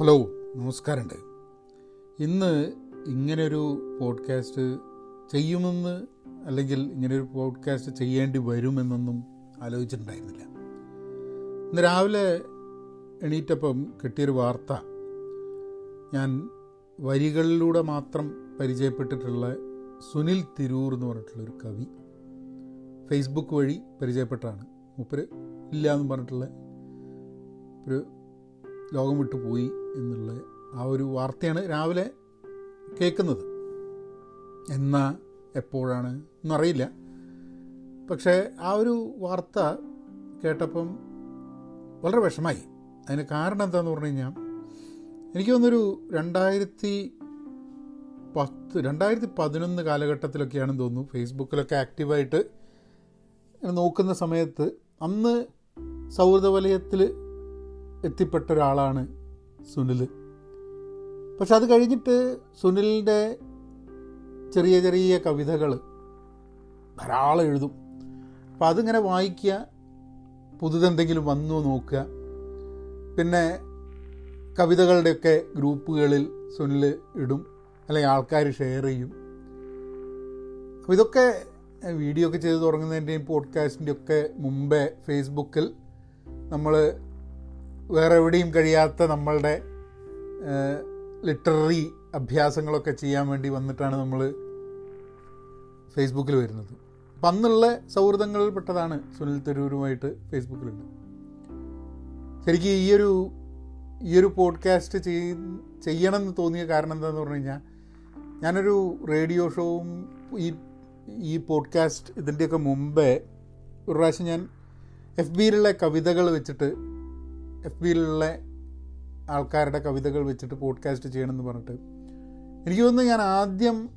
Hello നമസ്കാരമുണ്ട്. ഇന്ന് ഇങ്ങനൊരു പോഡ്കാസ്റ്റ് ചെയ്യുമെന്ന് അല്ലെങ്കിൽ ഇങ്ങനൊരു പോഡ്കാസ്റ്റ് ചെയ്യേണ്ടി വരുമെന്നൊന്നും ആലോചിച്ചിട്ടുണ്ടായിരുന്നില്ല. ഇന്ന് രാവിലെ എണീറ്റപ്പം കിട്ടിയൊരു വാർത്ത. ഞാൻ വരികളിലൂടെ മാത്രം പരിചയപ്പെട്ടിട്ടുള്ള സുനിൽ തിരൂർ എന്ന് പറഞ്ഞിട്ടുള്ളൊരു കവി ഫേസ്ബുക്ക് വഴി പരിചയപ്പെട്ടാണ് മൂപ്പര് ഇല്ല എന്ന് പറഞ്ഞിട്ടുള്ള ഒരു ലോകം വിട്ടു പോയി എന്നുള്ള ആ ഒരു വാർത്തയാണ് രാവിലെ കേൾക്കുന്നത്. എന്നാ എപ്പോഴാണ് എന്നറിയില്ല പക്ഷേ ആ ഒരു വാർത്ത കേട്ടപ്പം വളരെ വിഷമായി. അതിന് കാരണം എന്താണെന്ന് പറഞ്ഞു കഴിഞ്ഞാൽ എനിക്ക് തോന്നുന്നൊരു രണ്ടായിരത്തി പത്ത് രണ്ടായിരത്തി പതിനൊന്ന് കാലഘട്ടത്തിലൊക്കെയാണെന്ന് തോന്നുന്നു ഫേസ്ബുക്കിലൊക്കെ ആക്റ്റീവായിട്ട് നോക്കുന്ന സമയത്ത് അന്ന് സൗഹൃദ വലയത്തിൽ എത്തിപ്പെട്ട ഒരാളാണ് സുനിൽ. പക്ഷെ അത് കഴിഞ്ഞിട്ട് സുനിലിന്റെ ചെറിയ ചെറിയ കവിതകൾ ധാരാളം എഴുതും. അപ്പോൾ അതിങ്ങനെ വായിക്കുക പുതുതെന്തെങ്കിലും വന്നു നോക്കുക. പിന്നെ കവിതകളുടെയൊക്കെ ഗ്രൂപ്പുകളിൽ സുനിൽ ഇടും അല്ലെങ്കിൽ ആൾക്കാർ ഷെയർ ചെയ്യും. അപ്പോൾ ഇതൊക്കെ വീഡിയോ ഒക്കെ ചെയ്ത് തുടങ്ങുന്നതിന്റെയും പോഡ്കാസ്റ്റിന്റെയും ഒക്കെ മുമ്പേ ഫേസ്ബുക്കിൽ നമ്മൾ വേറെ എവിടെയും കഴിയാത്ത നമ്മളുടെ ലിറ്റററി അഭ്യാസങ്ങളൊക്കെ ചെയ്യാൻ വേണ്ടി വന്നിട്ടാണ് നമ്മൾ ഫേസ്ബുക്കിൽ വരുന്നത്. അപ്പം അന്നുള്ള സൗഹൃദങ്ങളിൽപ്പെട്ടതാണ് സുനിൽ തരൂരുമായിട്ട് ഫേസ്ബുക്കിലുണ്ട്. ശരിക്കും ഈയൊരു ഈയൊരു പോഡ്കാസ്റ്റ് ചെയ് ചെയ്യണം എന്ന് തോന്നിയ കാരണം എന്താണെന്ന് പറഞ്ഞു കഴിഞ്ഞാൽ ഞാനൊരു റേഡിയോ ഷോവും ഈ ഈ പോഡ്കാസ്റ്റ് ഇതിന്റെയൊക്കെ മുമ്പേ ഒരു പ്രാവശ്യം ഞാൻ എഫ് ബിയിലുള്ള കവിതകൾ വെച്ചിട്ട് എഫ് ബിയിലുള്ള ആൾക്കാരുടെ കവിതകൾ വെച്ചിട്ട് പോഡ്കാസ്റ്റ് ചെയ്യണമെന്ന് പറഞ്ഞിട്ട്. എനിക്ക് തോന്നുന്നു ഞാൻ ആദ്യം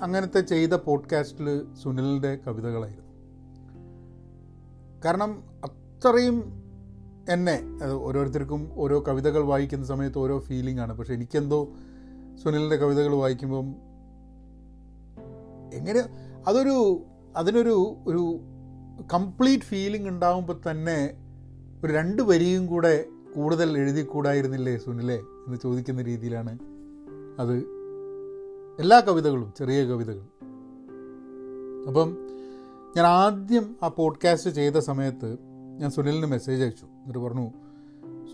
അങ്ങനത്തെ ചെയ്ത പോഡ്കാസ്റ്റിൽ സുനിലിന്റെ കവിതകളായിരുന്നു. കാരണം അത്രയും എന്നെ അത് ഓരോരുത്തർക്കും ഓരോ കവിതകൾ വായിക്കുന്ന സമയത്ത് ഓരോ ഫീലിംഗ് ആണ്. പക്ഷെ എനിക്കെന്തോ സുനിലിന്റെ കവിതകൾ വായിക്കുമ്പം എങ്ങനെ അതൊരു അതിനൊരു ഒരു കംപ്ലീറ്റ് ഫീലിംഗ് ഉണ്ടാകുമ്പോൾ തന്നെ ഒരു രണ്ട് വരിയും കൂടെ കൂടുതൽ എഴുതിക്കൂടായിരുന്നില്ലേ സുനിലെ എന്ന് ചോദിക്കുന്ന രീതിയിലാണ് അത് എല്ലാ കവിതകളും ചെറിയ കവിതകൾ അപ്പം ഞാൻ ആദ്യം ആ പോഡ്കാസ്റ്റ് ചെയ്ത സമയത്ത് ഞാൻ സുനിലിന് മെസ്സേജ് അയച്ചു. എന്നിട്ട് പറഞ്ഞു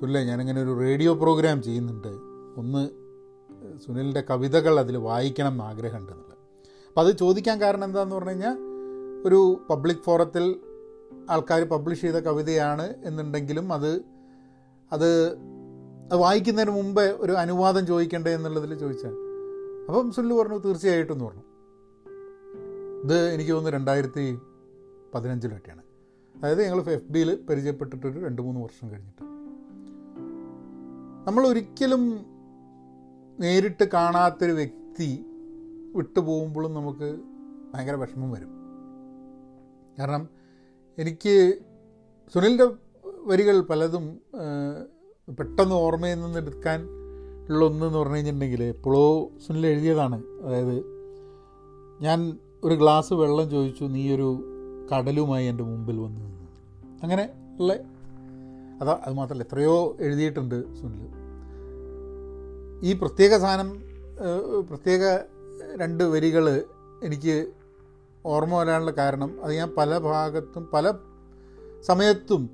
സുനിലെ ഞാനിങ്ങനെ ഒരു റേഡിയോ പ്രോഗ്രാം ചെയ്യുന്നുണ്ട്. ഒന്ന് സുനിലിന്റെ കവിതകൾ അതിൽ വായിക്കണം എന്ന് ആഗ്രഹമുണ്ട്. എന്നുള്ളത് അപ്പോൾ അത് ചോദിക്കാൻ കാരണം എന്താണെന്ന് പറഞ്ഞു കഴിഞ്ഞാൽ ഒരു പബ്ലിക് ഫോറത്തിൽ ആൾക്കാർ പബ്ലിഷ് ചെയ്ത കവിതയാണ് എന്നുണ്ടെങ്കിലും അത് അത് വായിക്കുന്നതിന് മുമ്പേ ഒരു അനുവാദം ചോദിക്കണ്ടേ എന്നുള്ളതിൽ ചോദിച്ചാൽ. അപ്പം സുല്ലു പറഞ്ഞു തീർച്ചയായിട്ടും എന്ന് പറഞ്ഞു. ഇത് എനിക്ക് തോന്നുന്നു രണ്ടായിരത്തി പതിനഞ്ചിലൊക്കെയാണ് അതായത് ഞങ്ങൾ എഫ് ബിയിൽ പരിചയപ്പെട്ടിട്ടൊരു രണ്ട് മൂന്ന് വർഷം കഴിഞ്ഞിട്ട്. നമ്മൾ ഒരിക്കലും നേരിട്ട് കാണാത്തൊരു വ്യക്തി വിട്ടുപോകുമ്പോഴും നമുക്ക് ഭയങ്കര വിഷമം വരും. കാരണം എനിക്ക് സുനിലിന്റെ വരികൾ പലതും പെട്ടെന്ന് ഓർമ്മയിൽ നിന്ന് എടുക്കാൻ ഉള്ള ഒന്നെന്ന് പറഞ്ഞു കഴിഞ്ഞിട്ടുണ്ടെങ്കിൽ എപ്പോഴോ സുനിൽ എഴുതിയതാണ്. അതായത് ഞാൻ ഒരു ഗ്ലാസ് വെള്ളം ചോദിച്ചു നീ ഒരു കടലുമായി എന്റെ മുമ്പിൽ വന്നു അങ്ങനെ ഉള്ള അതാ അത് മാത്രമല്ല എത്രയോ എഴുതിയിട്ടുണ്ട് സുനിൽ ഈ പ്രത്യേക സാധനം പ്രത്യേക രണ്ട് വരികൾ എനിക്ക് ഓർമ്മ വരാനുള്ള കാരണം. അത് ഞാൻ പല ഭാഗത്തും പല സമയത്തും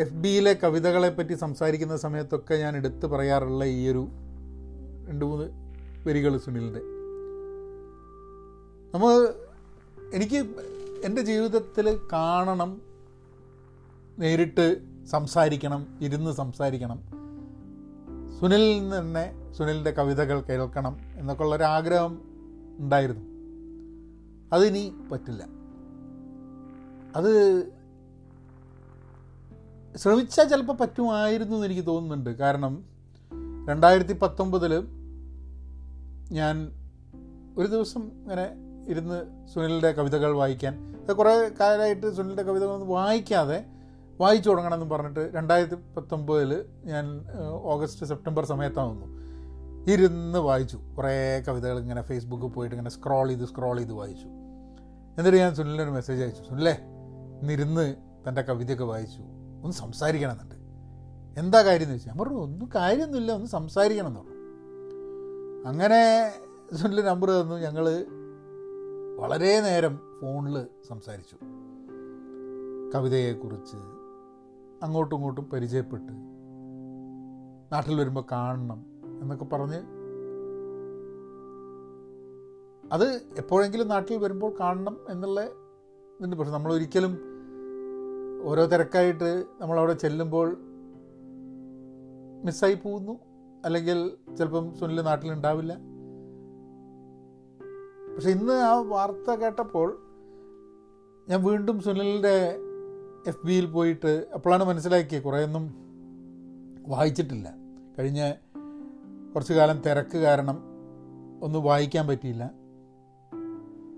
എഫ് ബിയിലെ കവിതകളെ പറ്റി സംസാരിക്കുന്ന സമയത്തൊക്കെ ഞാൻ എടുത്തു പറയാറുള്ള ഈ ഒരു രണ്ട് മൂന്ന് വരികൾ സുനിലിന്റെ. നമ്മൾ എനിക്ക് എന്റെ ജീവിതത്തിൽ കാണണം നേരിട്ട് സംസാരിക്കണം ഇരുന്ന് സംസാരിക്കണം. സുനിലിൽ നിന്ന് തന്നെ സുനിലിന്റെ കവിതകൾ കേൾക്കണം എന്നൊക്കെ ഉള്ളൊരാഗ്രഹം ഉണ്ടായിരുന്നു. അതിനി പറ്റില്ല. അത് ശ്രമിച്ചാൽ ചിലപ്പോൾ പറ്റുമായിരുന്നു എന്ന് എനിക്ക് തോന്നുന്നുണ്ട്. കാരണം രണ്ടായിരത്തി പത്തൊമ്പതിൽ ഞാൻ ഒരു ദിവസം ഇങ്ങനെ ഇരുന്ന് സുനിലിന്റെ കവിതകൾ വായിക്കാൻ കുറേ കാലമായിട്ട് സുനിലിന്റെ കവിതകളൊന്നും വായിക്കാതെ വായിച്ചു തുടങ്ങണമെന്ന് പറഞ്ഞിട്ട് രണ്ടായിരത്തി പത്തൊമ്പതിൽ ഞാൻ ഓഗസ്റ്റ് സെപ്റ്റംബർ സമയത്താവുന്നു. ഇരുന്ന് വായിച്ചു. കുറേ കവിതകൾ ഇങ്ങനെ ഫേസ്ബുക്കിൽ പോയിട്ട് ഇങ്ങനെ സ്ക്രോൾ ചെയ്ത് സ്ക്രോൾ ചെയ്ത് വായിച്ചു. എന്നിട്ട് ഞാൻ സുനിലിനൊരു മെസ്സേജ് അയച്ചു. സുനിലേ ഇന്നിരുന്ന് തന്റെ കവിതയൊക്കെ വായിച്ചു. ഒന്ന് സംസാരിക്കണമെന്നുണ്ട്. എന്താ കാര്യം എന്ന് ചോദിച്ചു. ഞാൻ പറഞ്ഞു ഒന്നും കാര്യമൊന്നുമില്ല ഒന്ന് സംസാരിക്കണം എന്ന് പറഞ്ഞു. അങ്ങനെ സുനിൽ നമ്പർ തന്നു. ഞങ്ങൾ വളരെ നേരം ഫോണിൽ സംസാരിച്ചു. കവിതയെക്കുറിച്ച് അങ്ങോട്ടും ഇങ്ങോട്ടും പരിചയപ്പെട്ട് നാട്ടിൽ വരുമ്പോൾ കാണണം എന്നൊക്കെ പറഞ്ഞ് അത് എപ്പോഴെങ്കിലും നാട്ടിൽ വരുമ്പോൾ കാണണം എന്നുള്ള ഇതുണ്ട്. പക്ഷെ നമ്മൾ ഒരിക്കലും ഓരോ തിരക്കായിട്ട് നമ്മളവിടെ ചെല്ലുമ്പോൾ മിസ്സായി പോകുന്നു. അല്ലെങ്കിൽ ചിലപ്പം സുനിൽ നാട്ടിലുണ്ടാവില്ല. പക്ഷെ ഇന്ന് ആ വാർത്ത കേട്ടപ്പോൾ ഞാൻ വീണ്ടും സുനിലിന്റെ എഫ് ബിയിൽ പോയിട്ട് അപ്പോഴാണ് മനസ്സിലാക്കിയത് കുറേയൊന്നും വായിച്ചിട്ടില്ല. കഴിഞ്ഞ കുറച്ച് കാലം തിരക്ക് കാരണം ഒന്നും വായിക്കാൻ പറ്റിയില്ല.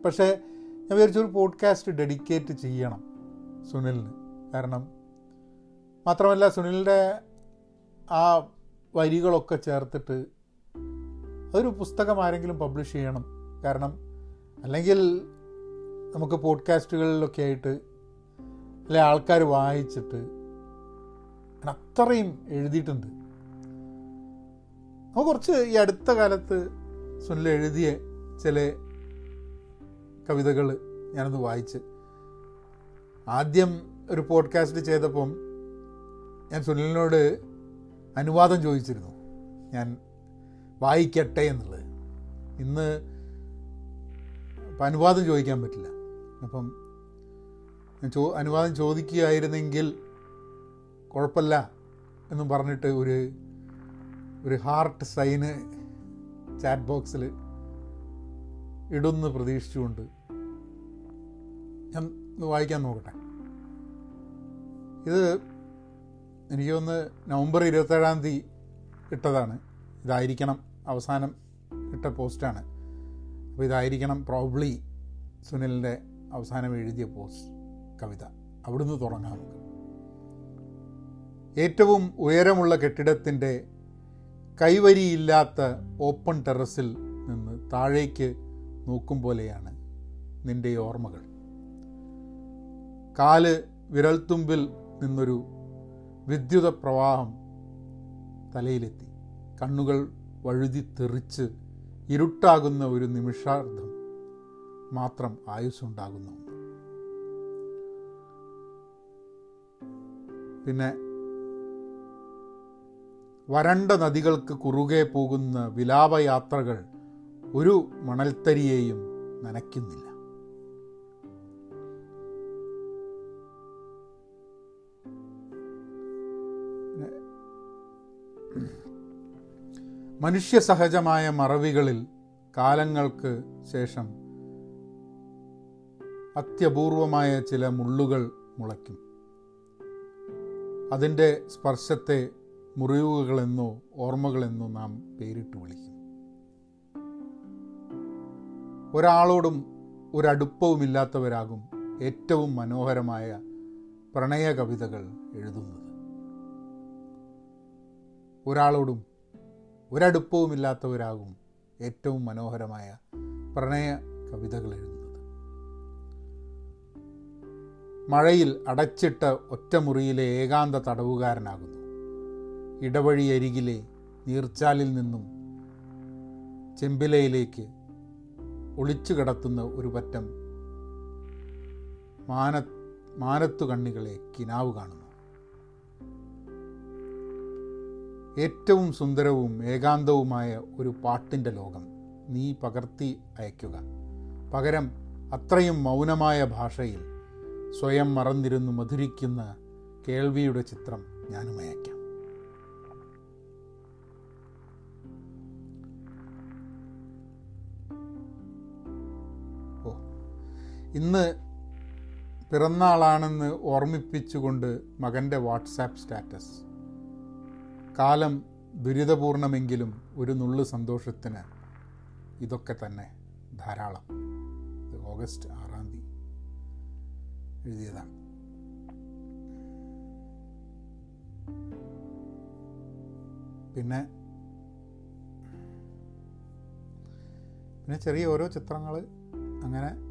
പക്ഷേ ഞാൻ വിചാരിച്ചൊരു പോഡ്കാസ്റ്റ് ഡെഡിക്കേറ്റ് ചെയ്യണം സുനിലിന്. കാരണം മാത്രമല്ല സുനിലിന്റെ ആ വരികളൊക്കെ ചേർത്തിട്ട് അതൊരു പുസ്തകം ആരെങ്കിലും പബ്ലിഷ് ചെയ്യണം. കാരണം അല്ലെങ്കിൽ നമുക്ക് പോഡ്കാസ്റ്റുകളിലൊക്കെ ആയിട്ട് അല്ലെ ആൾക്കാർ വായിച്ചിട്ട് അത്രയും എഴുതിയിട്ടുണ്ട്. അപ്പോൾ കുറച്ച് ഈ അടുത്ത കാലത്ത് സുനിൽ എഴുതിയ ചില കവിതകൾ ഞാനൊന്ന് വായിച്ച്. ആദ്യം ഒരു പോഡ്കാസ്റ്റ് ചെയ്തപ്പം ഞാൻ സുനിലിനോട് അനുവാദം ചോദിച്ചിരുന്നു. ഞാൻ വായിക്കട്ടെ എന്നുള്ളത്. ഇന്ന് അപ്പം അനുവാദം ചോദിക്കാൻ പറ്റില്ല. അപ്പം ഞാൻ ചോ അനുവാദം ചോദിക്കുകയായിരുന്നെങ്കിൽ കുഴപ്പമില്ല എന്നും പറഞ്ഞിട്ട് ഒരു ഒരു ഹാർട്ട് സൈന് ചാറ്റ് ബോക്സിൽ ഇടുന്ന് പ്രതീക്ഷിച്ചുകൊണ്ട് ഞാൻ വായിക്കാൻ നോക്കട്ടെ. ഇത് എനിക്ക് തോന്നുന്നു നവംബർ ഇരുപത്തേഴാം തീയതി ഇട്ടതാണ്. ഇതായിരിക്കണം അവസാനം ഇട്ട പോസ്റ്റാണ്. അപ്പോൾ ഇതായിരിക്കണം പ്രോബ്ലി സുനിലിന്റെ അവസാനം എഴുതിയ പോസ്റ്റ് കവിത. അവിടുന്ന് തുടങ്ങാം ഏറ്റവും ഉയരമുള്ള കെട്ടിടത്തിന്റെ കൈവരിയില്ലാത്ത ഓപ്പൺ ടെറസിൽ നിന്ന് താഴേക്ക് നോക്കും പോലെയാണ് നിന്റെ ഓർമ്മകൾ. കാൽ വിരൽത്തുമ്പിൽ നിന്നൊരു വിദ്യുത പ്രവാഹം തലയിലെത്തി. കണ്ണുകൾ വഴുതി തെറിച്ച് ഇരുട്ടാകുന്ന ഒരു നിമിഷാർദ്ധം മാത്രം ആയുസ്സുണ്ടാകുന്നു. പിന്നെ വരണ്ട നദികൾക്ക് കുറുകെ പോകുന്ന വിലാപയാത്രകൾ ഒരു മണൽത്തരിയെയും നനയ്ക്കുന്നില്ല. മനുഷ്യസഹജമായ മറവികളിൽ കാലങ്ങൾക്ക് ശേഷം അത്യപൂർവമായ ചില മുള്ളുകൾ മുളയ്ക്കും. അതിന്റെ സ്പർശത്തെ മുറിവുകളെന്നോ ഓർമ്മകളെന്നോ നാം പേരിട്ട് വിളിക്കും. ഒരാളോടും ഒരടുപ്പവുമില്ലാത്തവരാകും ഏറ്റവും മനോഹരമായ പ്രണയ കവിതകൾ എഴുതുന്നത്. ഒരാളോടും ഒരടുപ്പവുമില്ലാത്തവരാകും ഏറ്റവും മനോഹരമായ പ്രണയ കവിതകൾ എഴുതുന്നത്. മഴയിൽ അടച്ചിട്ട ഒറ്റമുറിയിലെ ഏകാന്ത തടവുകാരനാകുന്നു ഇടവഴിയരികിലെ നീർച്ചാലിൽ നിന്നും ചെമ്പിലയിലേക്ക് ഒളിച്ചു കിടത്തുന്ന ഒരു പറ്റം മാന മാനത്തു കണ്ണികളെ കിനാവ് കാണുന്നു. ഏറ്റവും സുന്ദരവും ഏകാന്തവുമായ ഒരു പാട്ടിന്റെ ലോകം നീ പകർത്തി അയക്കുക പകരം അത്രയും മൗനമായ ഭാഷയിൽ സ്വയം മറന്നിരുന്നു മധുരിക്കുന്ന കേൾവിയുടെ ചിത്രം ഞാനും അയക്കാം ഇന്ന് പിറന്നാളാണെന്ന് ഓർമ്മിപ്പിച്ചുകൊണ്ട് മകന്റെ വാട്സാപ്പ് സ്റ്റാറ്റസ്. കാലം ദുരിതപൂർണമെങ്കിലും ഒരു നുള്ളു സന്തോഷത്തിന് ഇതൊക്കെ തന്നെ ധാരാളം. ഇത് ഓഗസ്റ്റ് ആറാം തീയതി എഴുതിയതാണ്. പിന്നെ പിന്നെ ചെറിയ ഓരോ ചിത്രങ്ങൾ അങ്ങനെ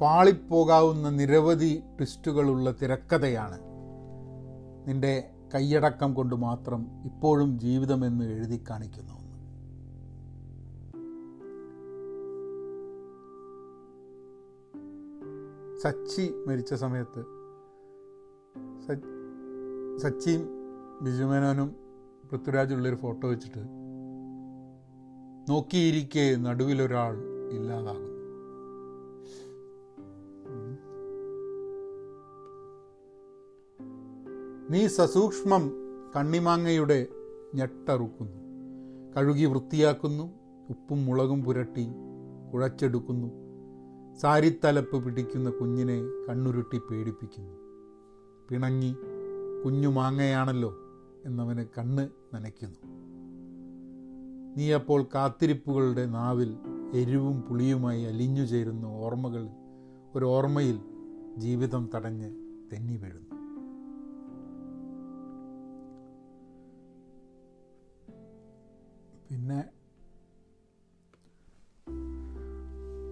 പാളിപ്പോകാവുന്ന നിരവധി ട്വിസ്റ്റുകളുള്ള തിരക്കഥയാണ് നിന്റെ കൈയടക്കം കൊണ്ട് മാത്രം ഇപ്പോഴും ജീവിതമെന്ന് എഴുതി കാണിക്കുന്നു. സച്ചി മരിച്ച സമയത്ത് സച്ചിയും ബിജുമേനോനും പൃഥ്വിരാജുള്ളൊരു ഫോട്ടോ വെച്ചിട്ട് നോക്കിയിരിക്കെ നടുവിലൊരാൾ ഇല്ലാതാകുന്നു. നീ സസൂക്ഷ്മം കണ്ണിമാങ്ങയുടെ ഞെട്ടറുക്കുന്നു. കഴുകി വൃത്തിയാക്കുന്നു. ഉപ്പും മുളകും പുരട്ടി കുഴച്ചെടുക്കുന്നു. സാരിത്തലപ്പ് പിടിക്കുന്ന കുഞ്ഞിനെ കണ്ണുരുട്ടി പേടിപ്പിക്കുന്നു. പിണങ്ങി കുഞ്ഞു മാങ്ങയാണല്ലോ എന്നവന് കണ്ണ് നനയ്ക്കുന്നു. നീ അപ്പോൾ കാത്തിരിപ്പുകളുടെ നാവിൽ എരിവും പുളിയുമായി അലിഞ്ഞു ചേരുന്ന ഓർമ്മകൾ ഒരു ഓർമ്മയിൽ ജീവിതം തടഞ്ഞ് തെന്നി വീഴുന്നു പിന്നെ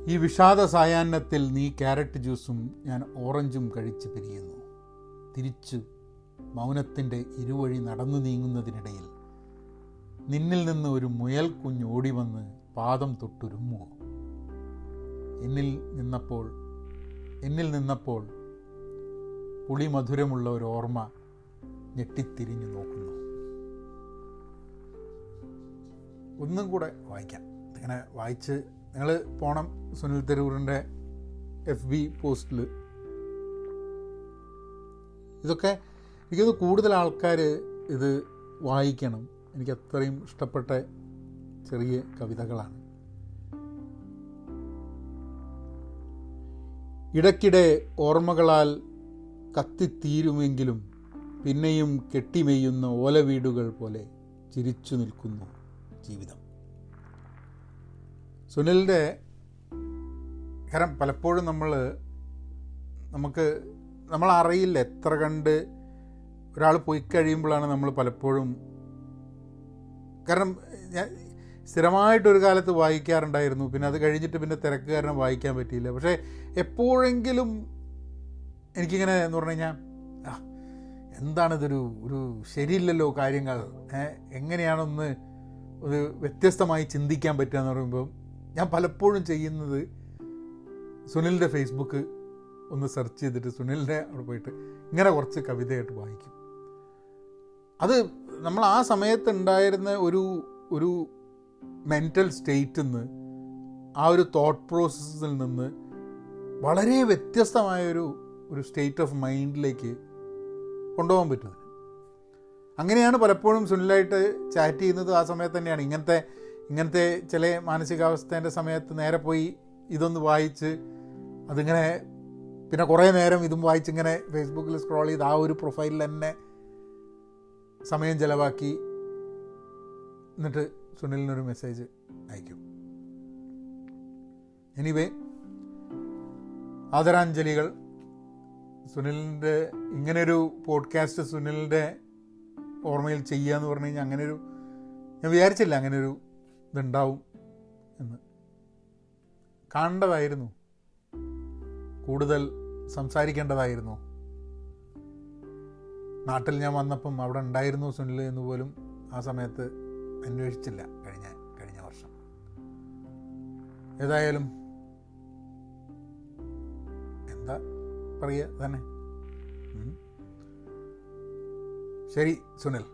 ഈ വിഷാദ സായാഹ്നത്തിൽ നീ ക്യാരറ്റ് ജ്യൂസും ഞാൻ ഓറഞ്ചും കഴിച്ച് പിരിയുന്നു. തിരിച്ചു മൗനത്തിന്റെ ഇരുവഴി നടന്നു നീങ്ങുന്നതിനിടയിൽ നിന്നിൽ നിന്ന് ഒരു മുയൽ കുഞ്ഞ് ഓടി വന്ന് പാദം തൊട്ടുരുമ്മുവോ? എന്നിൽ നിന്നപ്പോൾ എന്നിൽ നിന്നപ്പോൾ പുളിമധുരമുള്ള ഒരു ഓർമ്മ ഞെട്ടിത്തിരിഞ്ഞു നോക്കുന്നു. ഒന്നും കൂടെ വായിക്കാം. ഇങ്ങനെ വായിച്ച് നിങ്ങൾ പോണം സുനിൽ തരൂറിന്റെ എഫ് ബി പോസ്റ്റിൽ. ഇതൊക്കെ എനിക്കത് കൂടുതൽ ആൾക്കാർ ഇത് വായിക്കണം. എനിക്ക് അത്രയും ഇഷ്ടപ്പെട്ട ചെറിയ കവിതകളാണ്. ഇടയ്ക്കിടെ ഓർമ്മകളാൽ കത്തിത്തീരുമെങ്കിലും പിന്നെയും കെട്ടിമെയ്യുന്ന ഓലവീടുകൾ പോലെ ചിരിച്ചു നിൽക്കുന്നു. ജീവിതം. സുനിലിന്റെ കാരണം പലപ്പോഴും നമ്മൾ നമുക്ക് നമ്മൾ അറിയില്ല എത്ര കണ്ട് ഒരാൾ പോയി കഴിയുമ്പോഴാണ് നമ്മൾ പലപ്പോഴും കാരണം ഞാൻ സ്ഥിരമായിട്ടൊരു കാലത്ത് വായിക്കാറുണ്ടായിരുന്നു. പിന്നെ അത് കഴിഞ്ഞിട്ട് പിന്നെ തിരക്ക് കാരണം വായിക്കാൻ പറ്റിയില്ല. പക്ഷേ എപ്പോഴെങ്കിലും എനിക്കിങ്ങനെ എന്ന് പറഞ്ഞു കഴിഞ്ഞാൽ എന്താണിതൊരു ഒരു ശരിയില്ലല്ലോ കാര്യങ്ങൾ. എങ്ങനെയാണൊന്ന് ഒരു വ്യത്യസ്തമായി ചിന്തിക്കാൻ പറ്റുക എന്ന് പറയുമ്പോൾ ഞാൻ പലപ്പോഴും ചെയ്യുന്നത് സുനിലിന്റെ ഫേസ്ബുക്ക് ഒന്ന് സെർച്ച് ചെയ്തിട്ട് സുനിലിന്റെ അവിടെ പോയിട്ട് ഇങ്ങനെ കുറച്ച് കവിതയായിട്ട് വായിക്കും. അത് നമ്മൾ ആ സമയത്ത് ഉണ്ടായിരുന്ന ഒരു ഒരു മെന്റൽ സ്റ്റേറ്റിൽ നിന്ന് ആ ഒരു തോട്ട് പ്രോസസ്സിൽ നിന്ന് വളരെ വ്യത്യസ്തമായൊരു ഒരു സ്റ്റേറ്റ് ഓഫ് മൈൻഡിലേക്ക് കൊണ്ടുപോകാൻ പറ്റുന്നത് അങ്ങനെയാണ് പലപ്പോഴും സുനിലായിട്ട് ചാറ്റ് ചെയ്യുന്നത് ആ സമയത്ത് തന്നെയാണ്. ഇങ്ങനത്തെ ഇങ്ങനത്തെ ചില മാനസികാവസ്ഥേന്റെ സമയത്ത് നേരെ പോയി ഇതൊന്ന് വായിച്ച് അതിങ്ങനെ പിന്നെ കുറേ നേരം ഇതും വായിച്ചിങ്ങനെ ഫേസ്ബുക്കിൽ സ്ക്രോൾ ചെയ്ത് ആ ഒരു പ്രൊഫൈലിൽ തന്നെ സമയം ചിലവാക്കി എന്നിട്ട് സുനിലിനൊരു മെസ്സേജ് അയക്കും. എനിവേ ആദരാഞ്ജലികൾ. സുനിലിന്റെ ഇങ്ങനെയൊരു പോഡ്കാസ്റ്റ് സുനിലിന്റെ ഓർമ്മയിൽ ചെയ്യുക എന്ന് പറഞ്ഞു കഴിഞ്ഞാൽ അങ്ങനെയൊരു ഞാൻ വിചാരിച്ചില്ല അങ്ങനെയൊരു ഇതുണ്ടാവും എന്ന്. കാണേണ്ടതായിരുന്നു കൂടുതൽ സംസാരിക്കേണ്ടതായിരുന്നു. നാട്ടിൽ ഞാൻ വന്നപ്പം അവിടെ ഉണ്ടായിരുന്നു സുനിൽ എന്ന് പോലും ആ സമയത്ത് അന്വേഷിച്ചില്ല കഴിഞ്ഞ കഴിഞ്ഞ വർഷം. ഏതായാലും എന്താ പറയുക തന്നെ? ശരി സുനിൽ